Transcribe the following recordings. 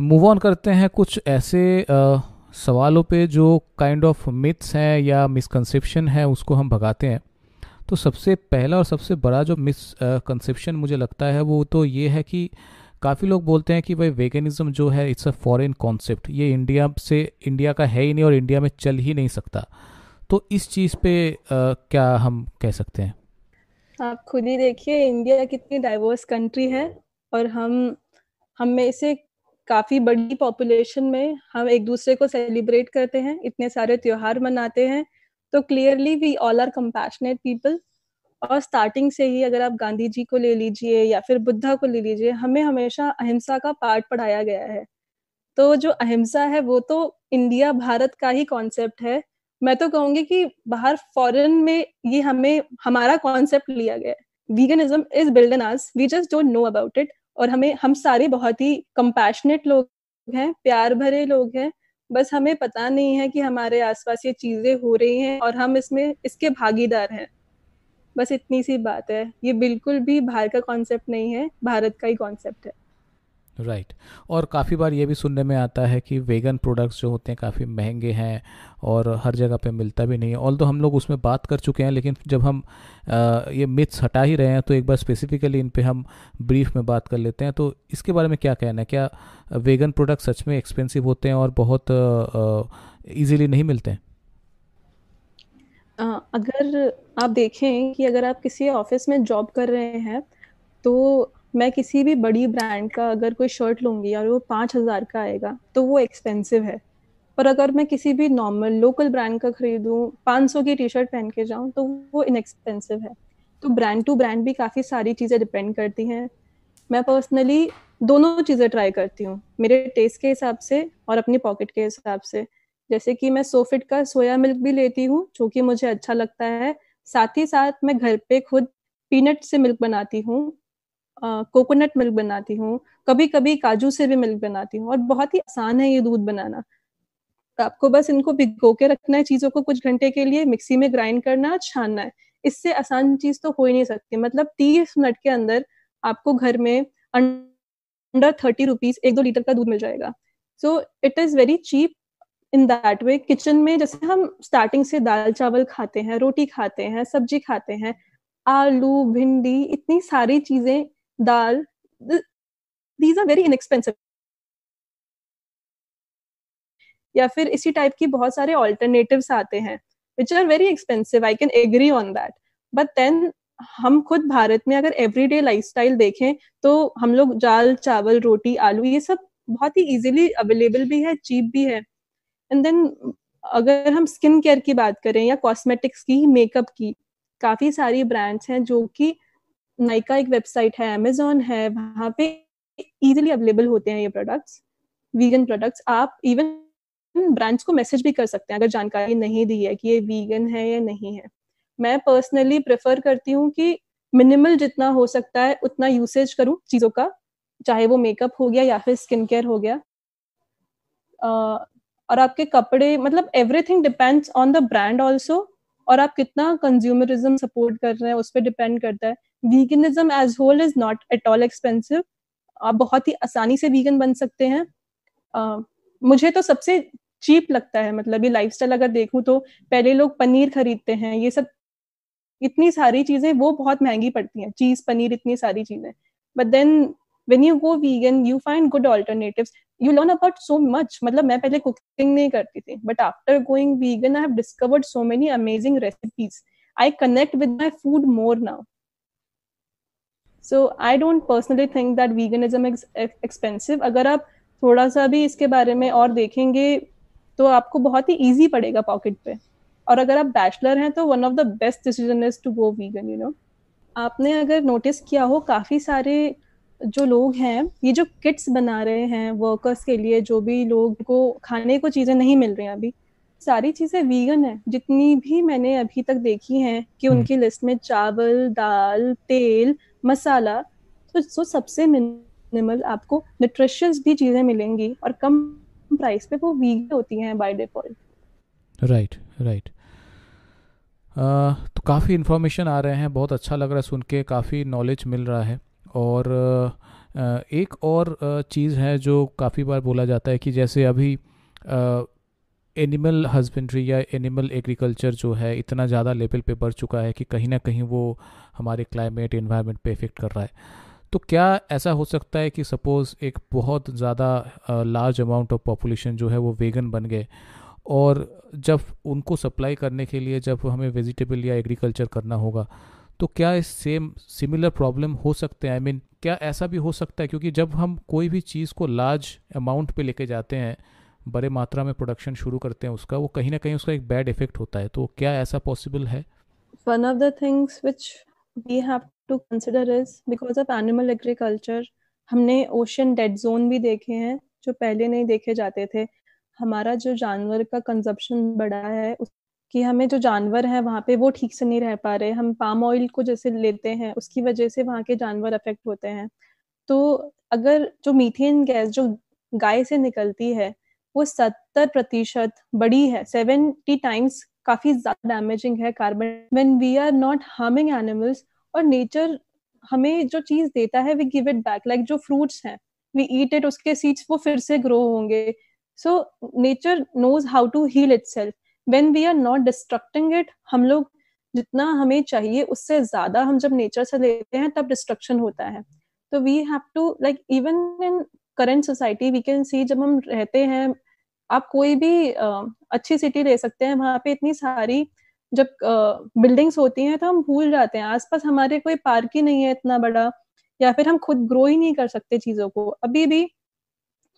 Move on करते हैं कुछ ऐसे आ, सवालों पे जो काइंड ऑफ़ मिथ्स हैं या मिसकंसेप्शन है उसको हम भगाते हैं। तो सबसे पहला और सबसे बड़ा जो मिसकंसेप्शन मुझे लगता है वो तो ये है कि काफ़ी लोग बोलते हैं कि भाई वेगनिज़म जो है इट्स अ फॉरेन कॉन्सेप्ट ये इंडिया से इंडिया का है ही नहीं और इंडिया में चल ही नहीं सकता। तो इस चीज़ पे आ, क्या हम कह सकते हैं? आप खुद ही देखिए इंडिया कितनी डाइवर्स कंट्री है और हम हम में से काफ़ी बड़ी पॉपुलेशन में हम एक दूसरे को सेलिब्रेट करते हैं, इतने सारे त्योहार मनाते हैं। तो clearly we all are compassionate people और स्टार्टिंग से ही अगर आप गांधी जी को ले लीजिए या फिर बुद्धा को ले लीजिए, हमें हमेशा अहिंसा का पार्ट पढ़ाया गया है। तो जो अहिंसा है, वो तो इंडिया भारत का ही कॉन्सेप्ट है। मैं तो कहूँगी कि बाहर फॉरेन में ये हमें, हमारा कॉन्सेप्ट लिया गया है। Veganism is build in us we just don't know about it और हमें, हम सारे बहुत ही कंपैशनेट लोग हैं, प्यार भरे लोग हैं, बस हमें पता नहीं है कि हमारे आसपास ये चीज़ें हो रही हैं और हम इसमें, इसके भागीदार हैं। बस इतनी सी बात है, ये बिल्कुल भी बाहर का कॉन्सेप्ट नहीं है, भारत का ही कॉन्सेप्ट है। Right right. और काफ़ी बार ये भी सुनने में आता है कि वेगन प्रोडक्ट्स जो होते हैं काफ़ी महँगे हैं और हर जगह पे मिलता भी नहीं है। ऑल तो हम लोग उसमें बात कर चुके हैं, लेकिन जब हम ये मिथ्स हटा ही रहे हैं तो एक बार स्पेसिफिकली इन पे हम ब्रीफ में बात कर लेते हैं। तो इसके बारे में क्या कहना है? क्या वेगन प्रोडक्ट सच में एक्सपेंसिव होते हैं और बहुत ईजीली नहीं मिलते हैं? अगर आप देखें कि अगर आप किसी ऑफ़िस में जॉब कर रहे हैं तो मैं किसी भी बड़ी ब्रांड का अगर कोई शर्ट लूँगी और वो पाँच हज़ार का आएगा तो वो एक्सपेंसिव है। पर अगर मैं किसी भी नॉर्मल लोकल ब्रांड का खरीदूँ, पाँच सौ की टी शर्ट पहन के जाऊँ तो वो इनएक्सपेंसिव है। तो ब्रांड टू ब्रांड भी काफ़ी सारी चीज़ें डिपेंड करती हैं। मैं पर्सनली दोनों चीज़ें ट्राई करती हूँ, मेरे टेस्ट के हिसाब से और अपनी पॉकेट के हिसाब से। जैसे कि मैं सोफिट का सोया मिल्क भी लेती हूँ, जो कि मुझे अच्छा लगता है। साथ ही साथ मैं घर पे खुद पीनट से मिल्क बनाती हूँ कोकोनट मिल्क बनाती हूँ कभी कभी काजू से भी मिल्क बनाती हूँ और बहुत ही आसान है ये दूध बनाना। आपको बस इनको भिगो के रखना है चीज़ों को कुछ घंटे के लिए, मिक्सी में ग्राइंड करना है छानना है। इससे आसान चीज़ तो हो ही नहीं सकती मतलब तीस मिनट के अंदर आपको घर में अंडर थर्टी रुपीज़ एक दो लीटर का दूध मिल जाएगा। So it is very cheap in that way kitchen में जैसे हम स्टार्टिंग से दाल चावल खाते हैं, रोटी खाते हैं, सब्ज़ी खाते हैं, आलू, भिंडी, इतनी सारी चीज़ें दाल दीज आर वेरी इनएक्सपेंसिव या फिर इसी टाइप की बहुत सारे ऑल्टरनेटिव्स आते हैं which are very expensive I can agree on that but then हम खुद भारत में अगर एवरीडे लाइफस्टाइल देखें तो हम लोग दाल, चावल, रोटी, आलू, ये सब बहुत ही इजीली अवेलेबल भी है चीप भी है. एंड देन अगर हम स्किन केयर की बात करें या कॉस्मेटिक्स की मेकअप की, काफ़ी सारी ब्रांड्स हैं जो कि नाइका एक वेबसाइट है अमेजोन है वहाँ पे इजीली अवेलेबल होते हैं ये प्रोडक्ट्स वीगन प्रोडक्ट्स आप इवन ब्रांड्स को मैसेज भी कर सकते हैं अगर जानकारी नहीं दी है कि ये वीगन है या नहीं है। मैं पर्सनली प्रेफर करती हूँ कि मिनिमल जितना हो सकता है उतना यूसेज करूँ चीज़ों का चाहे वो मेकअप हो गया या फिर स्किन केयर हो गया। uh, और आपके कपड़े मतलब everything depends on the brand also और आप कितना कंज्यूमरिज्म सपोर्ट कर रहे हैं उस पर डिपेंड करता है। Veganism as whole is not at all expensive आप बहुत ही आसानी से वीगन बन सकते हैं। uh, मुझे तो सबसे चीप लगता है मतलब ये लाइफस्टाइल अगर देखूँ तो पहले लोग पनीर खरीदते हैं ये सब इतनी सारी चीज़ें वो बहुत महँगी पड़ती हैं। चीज़ पनीर इतनी सारी चीज़ें। But then when you go vegan you find good alternative you learn about so much मतलब मैं पहले कुकिंग नहीं करती थी but after going vegan I have discovered so many amazing recipes. I connect with my food more now. So I don't personally think that veganism is expensive. अगर आप थोड़ा सा भी इसके बारे में और देखेंगे तो आपको बहुत ही ईजी पड़ेगा पॉकेट पे। और अगर आप बैचलर हैं तो one of the best decision is to go vegan you know आपने अगर नोटिस किया हो, काफ़ी सारे जो लोग हैं, ये जो किट्स बना रहे हैं वर्कर्स के लिए, जो भी लोग को खाने को चीज़ें नहीं मिल रही अभी सारी चीज़ें वीगन है। जितनी भी मैंने अभी तक देखी हैं कि हम्म। उनकी लिस्ट में चावल दाल तेल मसाला तो, तो सबसे मिनिमल आपको न्यूट्रिशियस भी चीज़ें मिलेंगी और कम प्राइस पे वो वीगन होती हैं बाय डिफ़ॉल्ट राइट राइट तो काफ़ी इन्फॉर्मेशन आ रहे हैं बहुत अच्छा लग रहा है सुन के काफ़ी नॉलेज मिल रहा है। और एक और चीज़ है जो काफ़ी बार बोला जाता है कि जैसे अभी एनिमल हस्बेंड्री या एनिमल एग्रीकल्चर जो है, इतना ज़्यादा लेवल पे बढ़ चुका है कि कहीं ना कहीं वो हमारे क्लाइमेट इन्वायरमेंट पे इफ़ेक्ट कर रहा है। तो क्या ऐसा हो सकता है कि सपोज़ एक बहुत ज़्यादा लार्ज अमाउंट ऑफ़ पॉपुलेशन जो है वो वेगन बन गए और जब उनको सप्लाई करने के लिए जब हमें वेजिटेबल या एग्रीकल्चर करना होगा तो क्या इस सेम सिमिलर प्रॉब्लम हो सकते हैं? आई मीन क्या ऐसा भी हो सकता है? क्योंकि जब हम कोई भी चीज़ को लार्ज अमाउंट पे लेके जाते हैं बड़े मात्रा में प्रोडक्शन शुरू करते हैं उसका, वो कहीं ना कहीं उसका एक बैड इफ़ेक्ट होता है। तो क्या ऐसा पॉसिबल है? One of the things which we have to consider is because of animal agriculture हमने ओशन डेड जोन भी देखे हैं, जो पहले नहीं देखे जाते थे। हमारा जो जानवर का कंजप्शन बढ़ा है कि हमें जो जानवर है वहाँ पे वो ठीक से नहीं रह पा रहे। हम पाम ऑयल को जैसे लेते हैं, उसकी वजह से वहाँ के जानवर अफेक्ट होते हैं। तो अगर जो मीथेन गैस जो गाय से निकलती है वो सत्तर प्रतिशत बड़ी है। सेवेंटी टाइम्स काफ़ी ज़्यादा डैमेजिंग है carbon when we are not harming animals और नेचर हमें जो चीज़ देता है we give it back like जो फ्रूट्स हैं वी ईट इट उसके सीड्स वो फिर से ग्रो होंगे। So nature knows how to heal itself when we are not destructing it हम लोग जितना हमें चाहिए, उससे ज़्यादा हम जब नेचर से लेते हैं, तब डिस्ट्रक्शन होता है। तो we have to like even in current society we can see जब हम रहते हैं आप कोई भी अच्छी सिटी ले सकते हैं, वहाँ पे इतनी सारी जब बिल्डिंग्स होती हैं तो हम भूल जाते हैं। आसपास हमारे कोई पार्क ही नहीं है इतना बड़ा, या फिर हम खुद ग्रो ही नहीं कर सकते चीज़ों को। अभी भी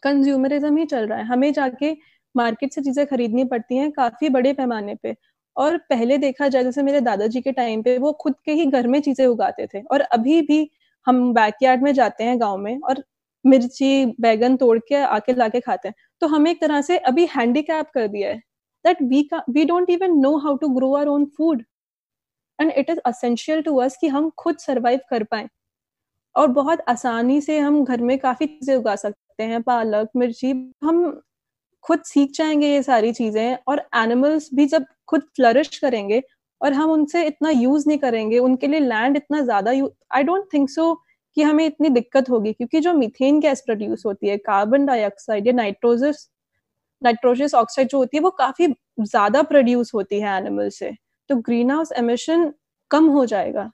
कंज्यूमरिज्म ही चल रहा है। हमें जाके मार्केट से चीज़ें खरीदनी पड़ती हैं काफ़ी बड़े पैमाने पे। और पहले देखा जाए, जैसे मेरे दादाजी के टाइम पे वो खुद के ही घर में चीज़ें उगाते थे। और अभी भी हम बैकयार्ड में जाते हैं गाँव में और मिर्ची, बैगन तोड़ के आके लाके खाते हैं। तो हमें एक तरह से अभी हैंडीकैप कर दिया है that we we don't even know how to grow our own food and it is essential to us कि हम खुद सरवाइव कर पाए। और बहुत आसानी से हम घर में काफ़ी चीज़ें उगा सकते हैं, पालक, मिर्ची। हम खुद सीख जाएँगे ये सारी चीज़ें और एनिमल्स भी जब खुद फ्लरिश करेंगे और हम उनसे इतना यूज़ नहीं करेंगे, उनके लिए लैंड इतना ज़्यादा आई डोंट थिंक सो कि हमें इतनी दिक्कत होगी, क्योंकि जो मीथेन गैस प्रोड्यूस होती है कार्बन डाइऑक्साइड या नाइट्रोजस नाइट्रोजस ऑक्साइड जो होती है, वो काफ़ी ज़्यादा प्रोड्यूस होती है एनिमल से। तो ग्रीन हाउस एमिशन कम हो जाएगा।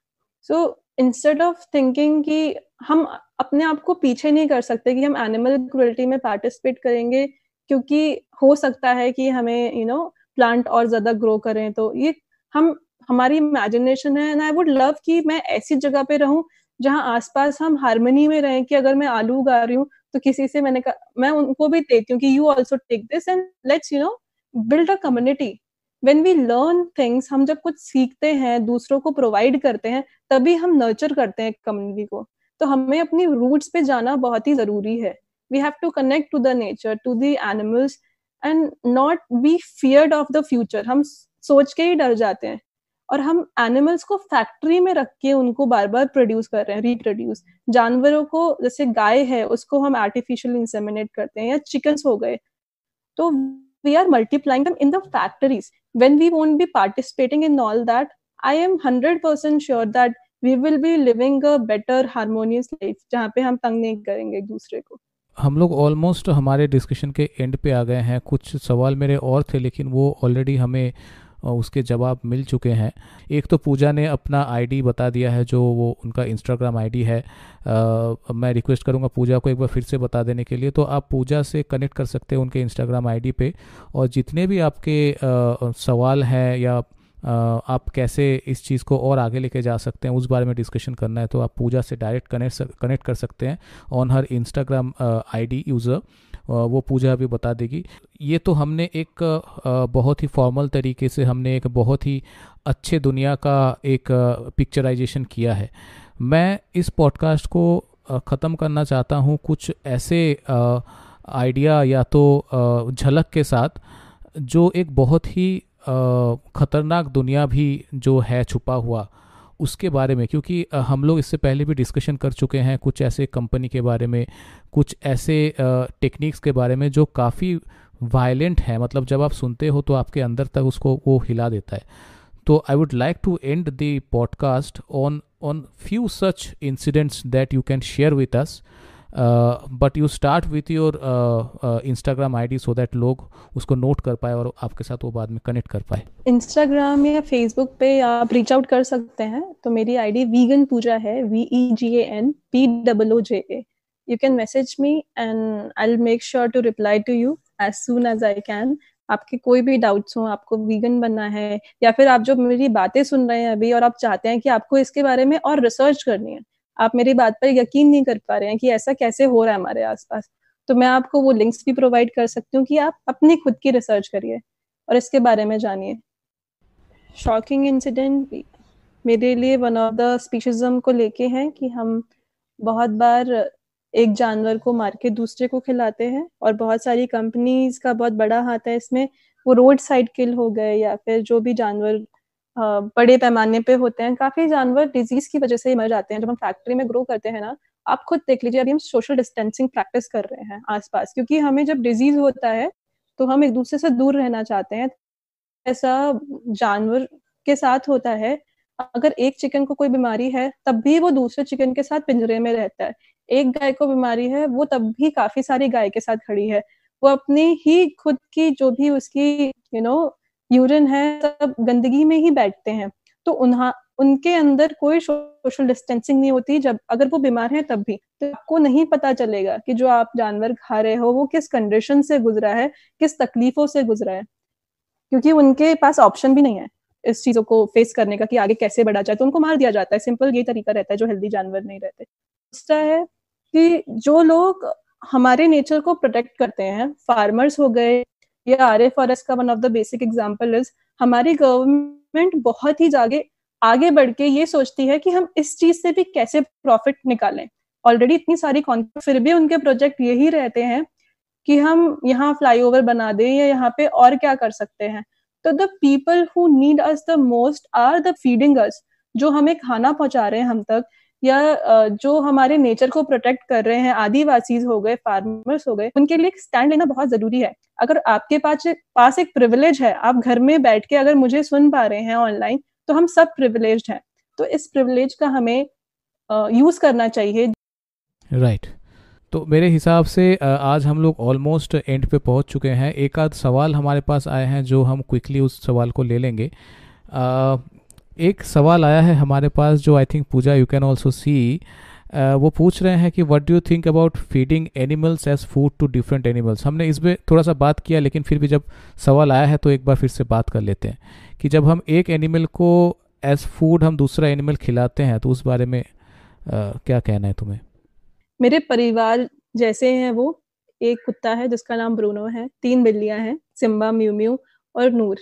सो इंस्टेड ऑफ़ थिंकिंग कि हम अपने आप को पीछे नहीं कर सकते कि हम एनिमल क्रुएल्टी में पार्टिसिपेट करेंगे, क्योंकि हो सकता है कि हमें यू नो प्लांट और ज़्यादा ग्रो करें तो ये हम, हमारी इमेजिनेशन है एंड आई वुड लव कि मैं ऐसी जगह पे रहूँ जहाँ आसपास हम हारमोनी में रहें कि अगर मैं आलू उगा रही हूँ तो किसी से मैंने कहा, मैं उनको भी देती हूँ कि you also take this and let's you know build a community when we learn things हम जब कुछ सीखते हैं, दूसरों को प्रोवाइड करते हैं, तभी हम नर्चर करते हैं कम्युनिटी को. तो हमें अपनी रूट्स पे जाना बहुत ही ज़रूरी है. We have to connect to the nature to the animals and not be feared of the future हम सोच के ही डर जाते हैं. और हम एनिमल्स को फैक्ट्री में रख के उनको बार बार प्रोड्यूस कर रहे हैं रिप्रोड्यूस जानवरों को, जैसे गाय है, उसको हम आर्टिफिशियल इंसेमिनेट करते हैं या चिकन्स हो गए तो we are multiplying in the factories when we won't be participating in all that I am hundred percent sure that we will be living a better harmonious life जहाँ पे हम तंग नहीं करेंगे एक दूसरे को. हम लोग ऑलमोस्ट हमारे डिस्कशन के एंड पे आ गए हैं. कुछ सवाल मेरे और थे, लेकिन वो ऑलरेडी हमें उसके जवाब मिल चुके हैं। एक तो पूजा ने अपना आईडी बता दिया है जो वो उनका इंस्टाग्राम आईडी है। आ, मैं रिक्वेस्ट करूँगा पूजा को एक बार फिर से बता देने के लिए। तो आप पूजा से कनेक्ट कर सकते हैं उनके इंस्टाग्राम आईडी पे। और जितने भी आपके आ, सवाल हैं या आप कैसे इस चीज़ को और आगे लेके जा सकते हैं उस बारे में डिस्कशन करना है तो आप पूजा से डायरेक्ट कनेक्ट कनेक्ट कर सकते हैं on her Instagram ID user वो पूजा अभी बता देगी। ये तो हमने एक बहुत ही फॉर्मल तरीके से हमने एक बहुत ही अच्छे दुनिया का एक पिक्चराइजेशन किया है। मैं इस पॉडकास्ट को ख़त्म करना चाहता हूँ कुछ ऐसे आइडिया या तो झलक के साथ, जो एक बहुत ही ख़तरनाक दुनिया भी जो है छुपा हुआ। उसके बारे में, क्योंकि हम लोग इससे पहले भी डिस्कशन कर चुके हैं कुछ ऐसे कंपनी के बारे में, कुछ ऐसे टेक्निक्स के बारे में जो काफ़ी वायलेंट है। मतलब जब आप सुनते हो तो आपके अंदर तक उसको वो हिला देता है। तो I would like to end the podcast on on few such incidents that you can share with us but you start with your Instagram I D so that लोग उसको नोट कर पाए और आपके साथ वो बाद में कनेक्ट कर पाए। इंस्टाग्राम या फेसबुक पे आप रीच आउट कर सकते हैं। तो मेरी आईडी वीगन पूजा है V E G A N P double O J A you can message me and I make sure to reply to you as soon as I can आपके कोई भी doubts हो, आपको वीगन बनना है, या फिर आप जो मेरी बातें सुन रहे हैं अभी और आप चाहते हैं कि आपको इसके बारे में और रिसर्च करनी है आप मेरी बात पर यकीन नहीं कर पा रहे हैं कि ऐसा कैसे हो रहा है हमारे आसपास। तो मैं आपको वो लिंक्स भी प्रोवाइड कर सकती हूँ कि आप अपनी खुद की रिसर्च करिए और इसके बारे में जानिए। शॉकिंग इंसिडेंट मेरे लिए वन ऑफ़ द स्पीशिज्म को लेके हैं कि हम बहुत बार एक जानवर को मार के दूसरे को खिलाते हैं और बहुत सारी कंपनीज़ का बहुत बड़ा हाथ है इसमें, वो रोड साइड किल हो गए या फिर जो भी जानवर बड़े पैमाने पे होते हैं। काफ़ी जानवर डिज़ीज़ की वजह से ही मर जाते हैं। जब हम फैक्ट्री में ग्रो करते हैं ना, आप खुद देख लीजिए, अभी हम सोशल डिस्टेंसिंग प्रैक्टिस कर रहे हैं आसपास, क्योंकि हमें जब डिज़ीज़ होता है तो हम एक दूसरे से दूर रहना चाहते हैं। ऐसा जानवर के साथ होता है, अगर एक चिकन को कोई बीमारी है, तब भी वो दूसरे चिकन के साथ पिंजरे में रहता है। एक गाय को बीमारी है, वो तब भी काफ़ी सारी गाय के साथ खड़ी है। वो अपनी ही खुद की जो भी उसकी यू नो यूरिन है, सब गंदगी में ही बैठते हैं। तो उन्हा, उनके अंदर कोई सोशल डिस्टेंसिंग नहीं होती, जब, अगर वो बीमार है तब भी। तो आपको नहीं पता चलेगा कि जो आप जानवर खा रहे हो, वो किस कंडीशन से गुजरा है, किस तकलीफों से गुजरा है। क्योंकि उनके पास ऑप्शन भी नहीं है इस चीज़ों को फेस करने का कि आगे कैसे बढ़ा जाए। तो उनको मार दिया जाता है। सिंपल ये तरीका रहता है जो हेल्दी जानवर नहीं रहते। दूसरा है कि जो लोग हमारे नेचर को प्रोटेक्ट करते हैं फार्मर्स हो गए या आर फॉरेस्ट का one of the basic example is हमारी गवर्नमेंट बहुत ही जागे, आगे बढ़ के ये सोचती है कि हम इस चीज़ से भी कैसे प्रॉफिट निकालें। ऑलरेडी इतनी सारी फिर भी उनके प्रोजेक्ट यही रहते हैं कि हम यहाँ फ्लाईओवर बना दें या यहाँ पे और क्या कर सकते हैं। तो the people who need us the most are the feeding us जो हमें खाना पहुँचा रहे हैं हम तक। या जो हमारे नेचर को प्रोटेक्ट कर रहे हैं आदिवासी हो गए फार्मर्स हो गए, उनके लिए स्टैंड लेना बहुत ज़रूरी है। अगर आपके पास पास एक प्रिविलेज है, आप घर में बैठ के अगर मुझे सुन पा रहे हैं ऑनलाइन तो हम सब प्रिविलेज हैं। तो इस प्रिविलेज का हमें यूज़ करना चाहिए। Right right. तो मेरे हिसाब से आज हम लोग ऑलमोस्ट एंड पे पहुँच चुके हैं। एक आध सवाल हमारे पास आए हैं, जो हम क्विकली उस सवाल को ले लेंगे। एक सवाल आया है हमारे पास जो I think Pooja you can also see वो पूछ रहे हैं कि what do you think about feeding animals as food to different animals हमने इस पर थोड़ा सा बात किया लेकिन फिर भी जब सवाल आया है तो एक बार फिर से बात कर लेते हैं कि जब हम एक एनिमल को एज फ़ूड हम दूसरा एनिमल खिलाते हैं तो उस बारे में आ, क्या कहना है तुम्हें? मेरे परिवार जैसे हैं वो एक कुत्ता है जिसका नाम ब्रूनो है तीन बिल्लियाँ हैं सिम्बा म्यू म्यू और नूर।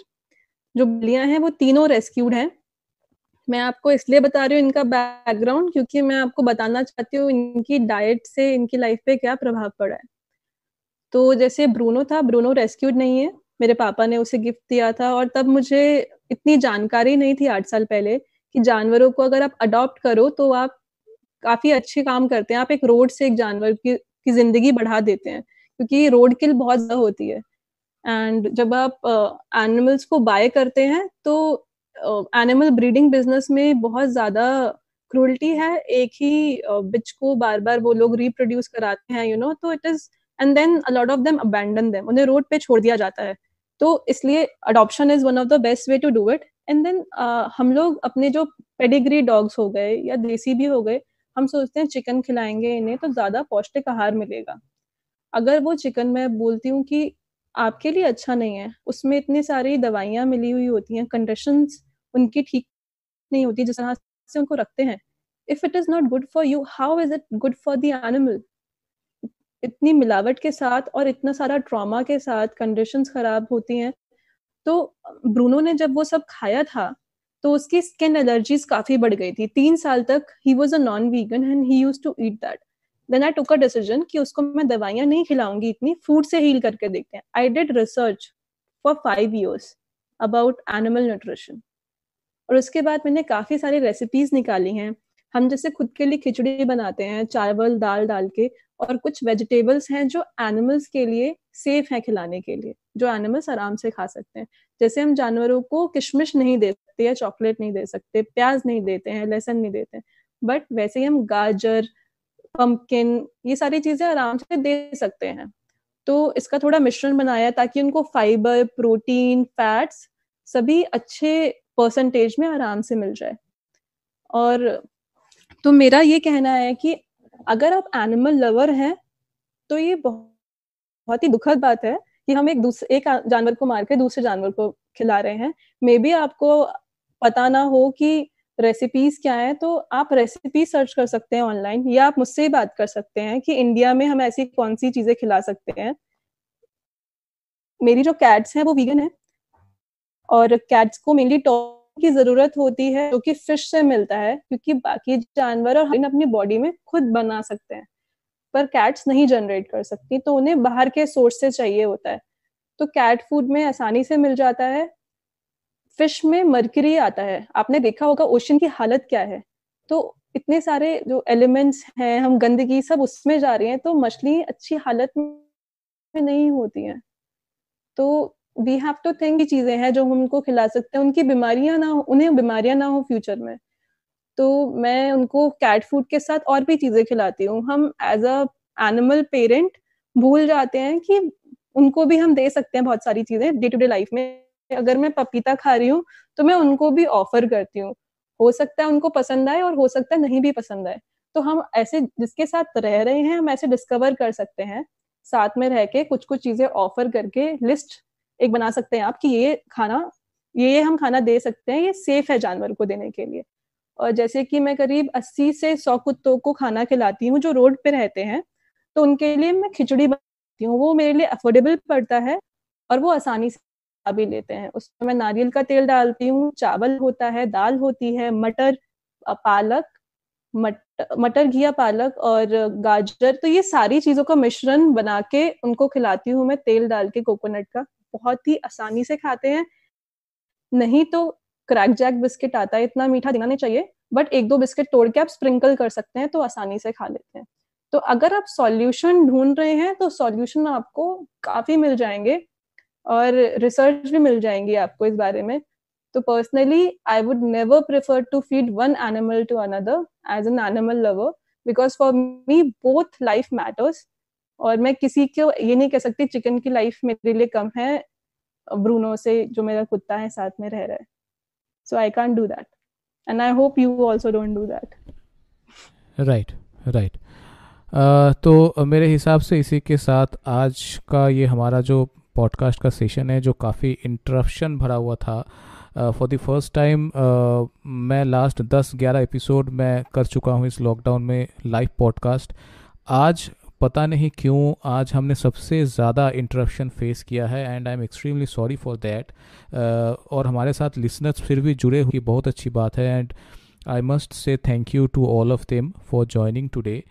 जो बिल्लियाँ हैं वो तीनों रेस्क्यूड हैं मैं आपको इसलिए बता रही हूँ इनका बैकग्राउंड क्योंकि मैं आपको बताना चाहती हूँ इनकी डाइट से इनकी लाइफ पे क्या प्रभाव पड़ा है। तो जैसे ब्रूनो था ब्रूनो रेस्क्यूड नहीं है। मेरे पापा ने उसे गिफ्ट दिया था और तब मुझे इतनी जानकारी नहीं थी आठ साल पहले कि जानवरों को अगर आप अडॉप्ट करो तो आप काफ़ी अच्छे काम करते हैं। आप एक रोड से एक जानवर की, की ज़िंदगी बढ़ा देते हैं क्योंकि रोड किल बहुत ज़्यादा होती है। एंड जब आप एनिमल्स uh, को बाय करते हैं तो एनिमल ब्रीडिंग बिज़नेस में बहुत ज़्यादा क्रूल्टी है। एक ही बिच को बार बार वो लोग रिप्रोड्यूस कराते हैं यू नो तो it is and then a lot of them abandon them उन्हें रोड पे छोड़ दिया जाता है। तो इसलिए adoption is one of the best way to do it and then हम लोग अपने जो पेडिग्री डॉग्स हो गए या देसी भी हो गए, हम सोचते हैं चिकन खिलाएँगे इन्हें तो ज़्यादा पौष्टिक आहार मिलेगा। अगर वो चिकन मैं बोलती हूँ कि आपके लिए अच्छा नहीं है, उसमें इतनी सारी दवाइयाँ मिली हुई होती हैं कंडीशंस उनकी ठीक नहीं होती, जिस तरह से उनको रखते हैं। If it is not good for you how is it good for the animal इतनी मिलावट के साथ और इतना सारा ट्रॉमा के साथ कंडीशंस खराब होती हैं। तो ब्रूनो ने जब वो सब खाया था तो उसकी स्किन एलर्जीज काफ़ी बढ़ गई थी। तीन साल तक ही was a non vegan and he use to eat that then I took a decision कि उसको मैं दवाइयाँ नहीं खिलाऊँगी, इतनी फ़ूड से हील करके देखते हैं। I did research for five years about animal nutrition और उसके बाद मैंने काफ़ी सारी रेसिपीज़ निकाली हैं। हम जैसे खुद के लिए खिचड़ी बनाते हैं, चावल, दाल डाल के और कुछ वेजिटेबल्स हैं जो एनिमल्स के लिए सेफ़ है खिलाने के लिए, जो एनिमल्स आराम से खा सकते हैं। जैसे हम जानवरों को किशमिश नहीं दे सकते या चॉकलेट नहीं दे सकते, प्याज नहीं देते हैं, लहसन नहीं देते बट वैसे ही हम गाजर पम्पकिन ये सारी चीज़ें आराम से दे सकते हैं। तो इसका थोड़ा मिश्रण बनाया ताकि उनको फाइबर प्रोटीन फैट्स सभी अच्छे परसेंटेज में आराम से मिल जाए। और तो मेरा ये कहना है कि अगर आप एनिमल लवर हैं तो ये बहुत ही दुखद बात है कि हम एक दूसरे एक जानवर को मार के दूसरे जानवर को खिला रहे हैं। मे बी आपको पता ना हो कि रेसिपीज़ क्या है तो आप रेसिपी सर्च कर सकते हैं ऑनलाइन या आप मुझसे बात कर सकते हैं कि इंडिया में हम ऐसी कौन सी चीज़ें खिला सकते हैं। मेरी जो कैट्स हैं, वो वीगन है। और कैट्स को मेनली टॉप की ज़रूरत होती है जो कि फ़िश से मिलता है, क्योंकि बाकी जानवर और हम अपनी बॉडी में खुद बना सकते हैं। पर कैट्स नहीं जनरेट कर सकती तो उन्हें बाहर के सोर्स से चाहिए होता है। तो कैट फ़ूड में आसानी से मिल जाता है। फ़िश में मरकरी आता है। आपने देखा होगा ओशन की हालत क्या है। तो इतने सारे जो एलिमेंट्स हैं, हम गंदगी सब उसमें जा रहे हैं तो मछली अच्छी हालत में नहीं होती है। तो वी हैव टू थिंक की चीज़ें हैं जो हम उनको खिला सकते हैं, उनकी बीमारियाँ ना हो, उन्हें बीमारियाँ ना हो फ्यूचर में। तो मैं उनको कैट फ़ूड के साथ और भी चीज़ें खिलाती हूँ। हम एज अ एनिमल पेरेंट भूल जाते हैं कि उनको भी हम दे सकते हैं बहुत सारी चीज़ें डे टू डे लाइफ में। अगर मैं पपीता खा रही हूँ तो मैं उनको भी ऑफ़र करती हूँ। हो सकता है उनको पसंद आए और हो सकता है नहीं भी पसंद आए। तो हम ऐसे जिसके साथ रह रहे हैं, हम ऐसे डिस्कवर कर सकते हैं, साथ में रह के कुछ कुछ चीज़ें ऑफ़र करके लिस्ट एक बना सकते हैं आप कि ये खाना ये हम खाना दे सकते हैं ये सेफ़ है जानवर को देने के लिए। और जैसे कि मैं करीब 80 से 100 कुत्तों को खाना खिलाती हूँ जो रोड पे रहते हैं तो उनके लिए मैं खिचड़ी बनाती हूँ। वो मेरे लिए अफोर्डेबल पड़ता है और वो आसानी से भी लेते हैं। उसमें मैं नारियल का तेल डालती हूँ चावल होता है दाल होती है मटर पालक मट, मटर घिया पालक और गाजर तो ये सारी चीज़ों का मिश्रण बना के उनको खिलाती हूँ मैं तेल डाल के कोकोनट का। बहुत ही आसानी से खाते हैं। नहीं तो क्रैक जैक बिस्किट आता है, इतना मीठा देना नहीं चाहिए बट एक दो बिस्किट तोड़ के आप स्प्रिंकल कर सकते हैं तो आसानी से खा लेते हैं। तो अगर आप सॉल्यूशन ढूंढ रहे हैं तो सॉल्यूशन आपको काफ़ी मिल जाएँगे और रिसर्च भी मिल जाएँगी आपको इस बारे में। तो personally I would never prefer to feed one animal to another as an animal lover because for me both life matters और मैं किसी को ये नहीं कह सकती चिकन की लाइफ मेरे लिए कम है, ब्रूनो से जो मेरा कुत्ता है साथ में रह रहा है। So I can't do that and I hope you also don't do that right right तो मेरे हिसाब से इसी के साथ आज का ये हमारा जो पॉडकास्ट का सेशन है, जो काफ़ी इंटरप्शन भरा हुआ था फॉर द फ़र्स्ट टाइम मैं लास्ट दस ग्यारह एपिसोड मैं कर चुका हूँ इस लॉकडाउन में लाइव पॉडकास्ट आज पता नहीं क्यों आज हमने सबसे ज़्यादा इंटरप्शन फेस किया है and I am extremely sorry for that और हमारे साथ लिसनर्स फिर भी जुड़े हुए बहुत अच्छी बात है and I must say thank you to all of them for joining today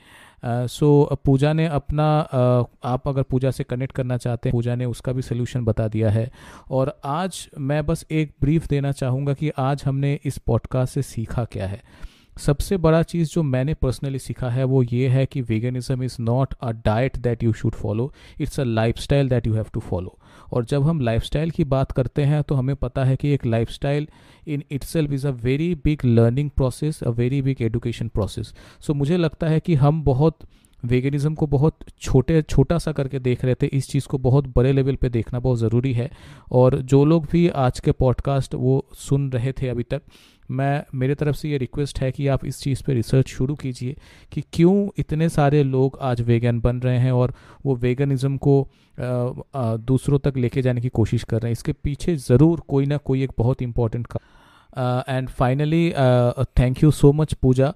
so Pooja ने अपना uh, आप अगर पूजा से कनेक्ट करना चाहते हैं पूजा ने उसका भी सोल्यूशन बता दिया है। और आज मैं बस एक ब्रीफ देना चाहूँगा कि आज हमने इस पॉडकास्ट से सीखा क्या है। सबसे बड़ा चीज़ जो मैंने पर्सनली सीखा है वो ये है कि veganism is not a diet that you should follow it's a lifestyle that you have to follow और जब हम लाइफ स्टाइल की बात करते हैं तो हमें पता है कि एक lifestyle in itself is a very big learning process a very big education process so मुझे लगता है कि हम बहुत वेगनिज़म को बहुत छोटे, छोटा सा करके देख रहे थे, इस चीज़ को बहुत बड़े लेवल पे देखना बहुत ज़रूरी है। और जो लोग भी आज के पॉडकास्ट वो सुन रहे थे अभी तक, मैं, मेरे तरफ़ से ये रिक्वेस्ट है कि आप इस चीज़ पे रिसर्च शुरू कीजिए कि क्यों इतने सारे लोग आज वेगन बन रहे हैं और वो वेगनिज़म को दूसरों तक लेके जाने की कोशिश कर रहे हैं। इसके पीछे ज़रूर कोई ना कोई एक बहुत इंपॉर्टेंट का and finally thank you so much Pooja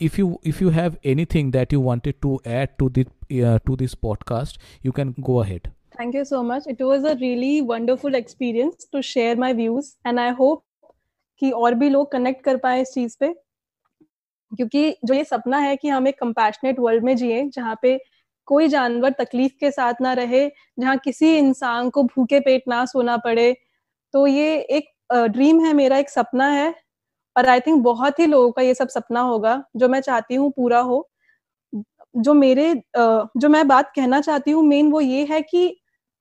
if you if you have anything that you wanted to add to this to this podcast you can go ahead Thank you so much. It was a really wonderful experience to share my views, and I hope कि और भी लोग connect कर पाए इस चीज़ पे। क्योंकि जो ये सपना है कि हम एक कंपैशनेट वर्ल्ड में जिए जहाँ पे कोई जानवर तकलीफ़ के साथ ना रहे जहाँ किसी इंसान को भूखे पेट ना सोना पड़े तो ये एक ड्रीम है, मेरा एक सपना है और आई थिंक बहुत ही लोगों का ये सब सपना होगा, जो मैं चाहती हूँ पूरा हो। जो मेरे जो मैं बात कहना चाहती हूँ मेन वो ये है कि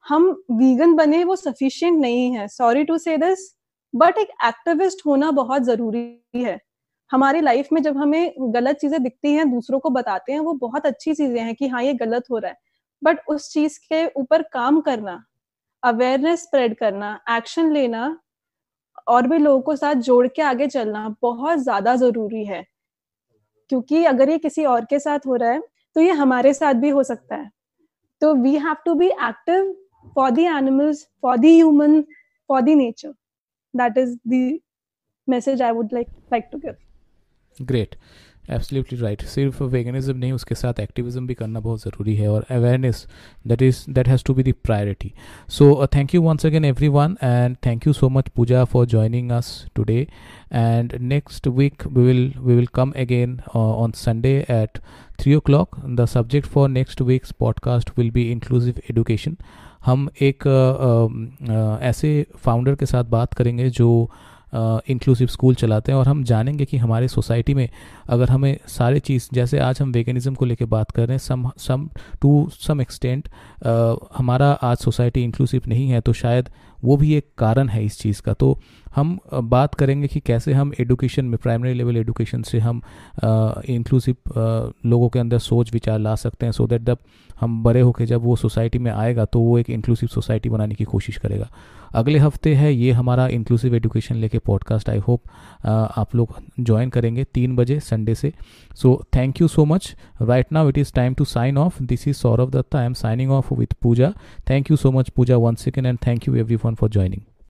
हम वीगन बने वो सफिशियंट नहीं है। Sorry to say this but एक एक्टिविस्ट होना बहुत ज़रूरी है। हमारी लाइफ में जब हमें गलत चीज़ें दिखती हैं, दूसरों को बताते हैं, वो बहुत अच्छी चीज़ें हैं कि हाँ ये गलत हो रहा है। बट उस चीज़ के ऊपर काम करना अवेयरनेस स्प्रेड करना एक्शन लेना और भी लोगों को साथ जोड़ के आगे चलना बहुत ज़्यादा ज़रूरी है। क्योंकि अगर ये किसी और के साथ हो रहा है तो ये हमारे साथ भी हो सकता है। तो we have to be active for the animals for the human for the nature that is the message I would like like to give great absolutely right सिर्फ़ वेगनिज्म नहीं उसके साथ एक्टिविज्म भी करना बहुत ज़रूरी है और awareness that is that has to be the priority so thank you once again everyone and thank you so much Pooja for joining us today and next week we will we will come again on Sunday at three o'clock the subject for next week's podcast will be inclusive education हम एक uh, uh, ऐसे founder के साथ बात करेंगे जो inclusive school चलाते हैं और हम जानेंगे कि हमारे सोसाइटी में अगर हमें सारे चीज़, जैसे आज हम वेगनिज़म को लेकर बात कर रहे हैं सम सम टू सम एक्सटेंट हमारा आज सोसाइटी इंक्लूसिव नहीं है तो शायद वो भी एक कारण है इस चीज़ का। तो हम बात करेंगे कि कैसे हम एडुकेशन में प्राइमरी लेवल एडुकेशन से हम इंक्लूसिव लोगों के अंदर सोच विचार ला सकते हैं सो दैट जब हम बड़े होकर जब वो सोसाइटी में आएगा तो वो एक इंक्लूसिव सोसाइटी बनाने की कोशिश करेगा। अगले हफ़्ते है ये हमारा इंक्लूसिव एजुकेशन लेके पॉडकास्ट आई होप आप लोग ज्वाइन करेंगे तीन बजे संडे से। So thank you so much right now it is time to sign off this is Saurabh Datta I am signing off with Pooja thank you so much Pooja one second and thank you every for joining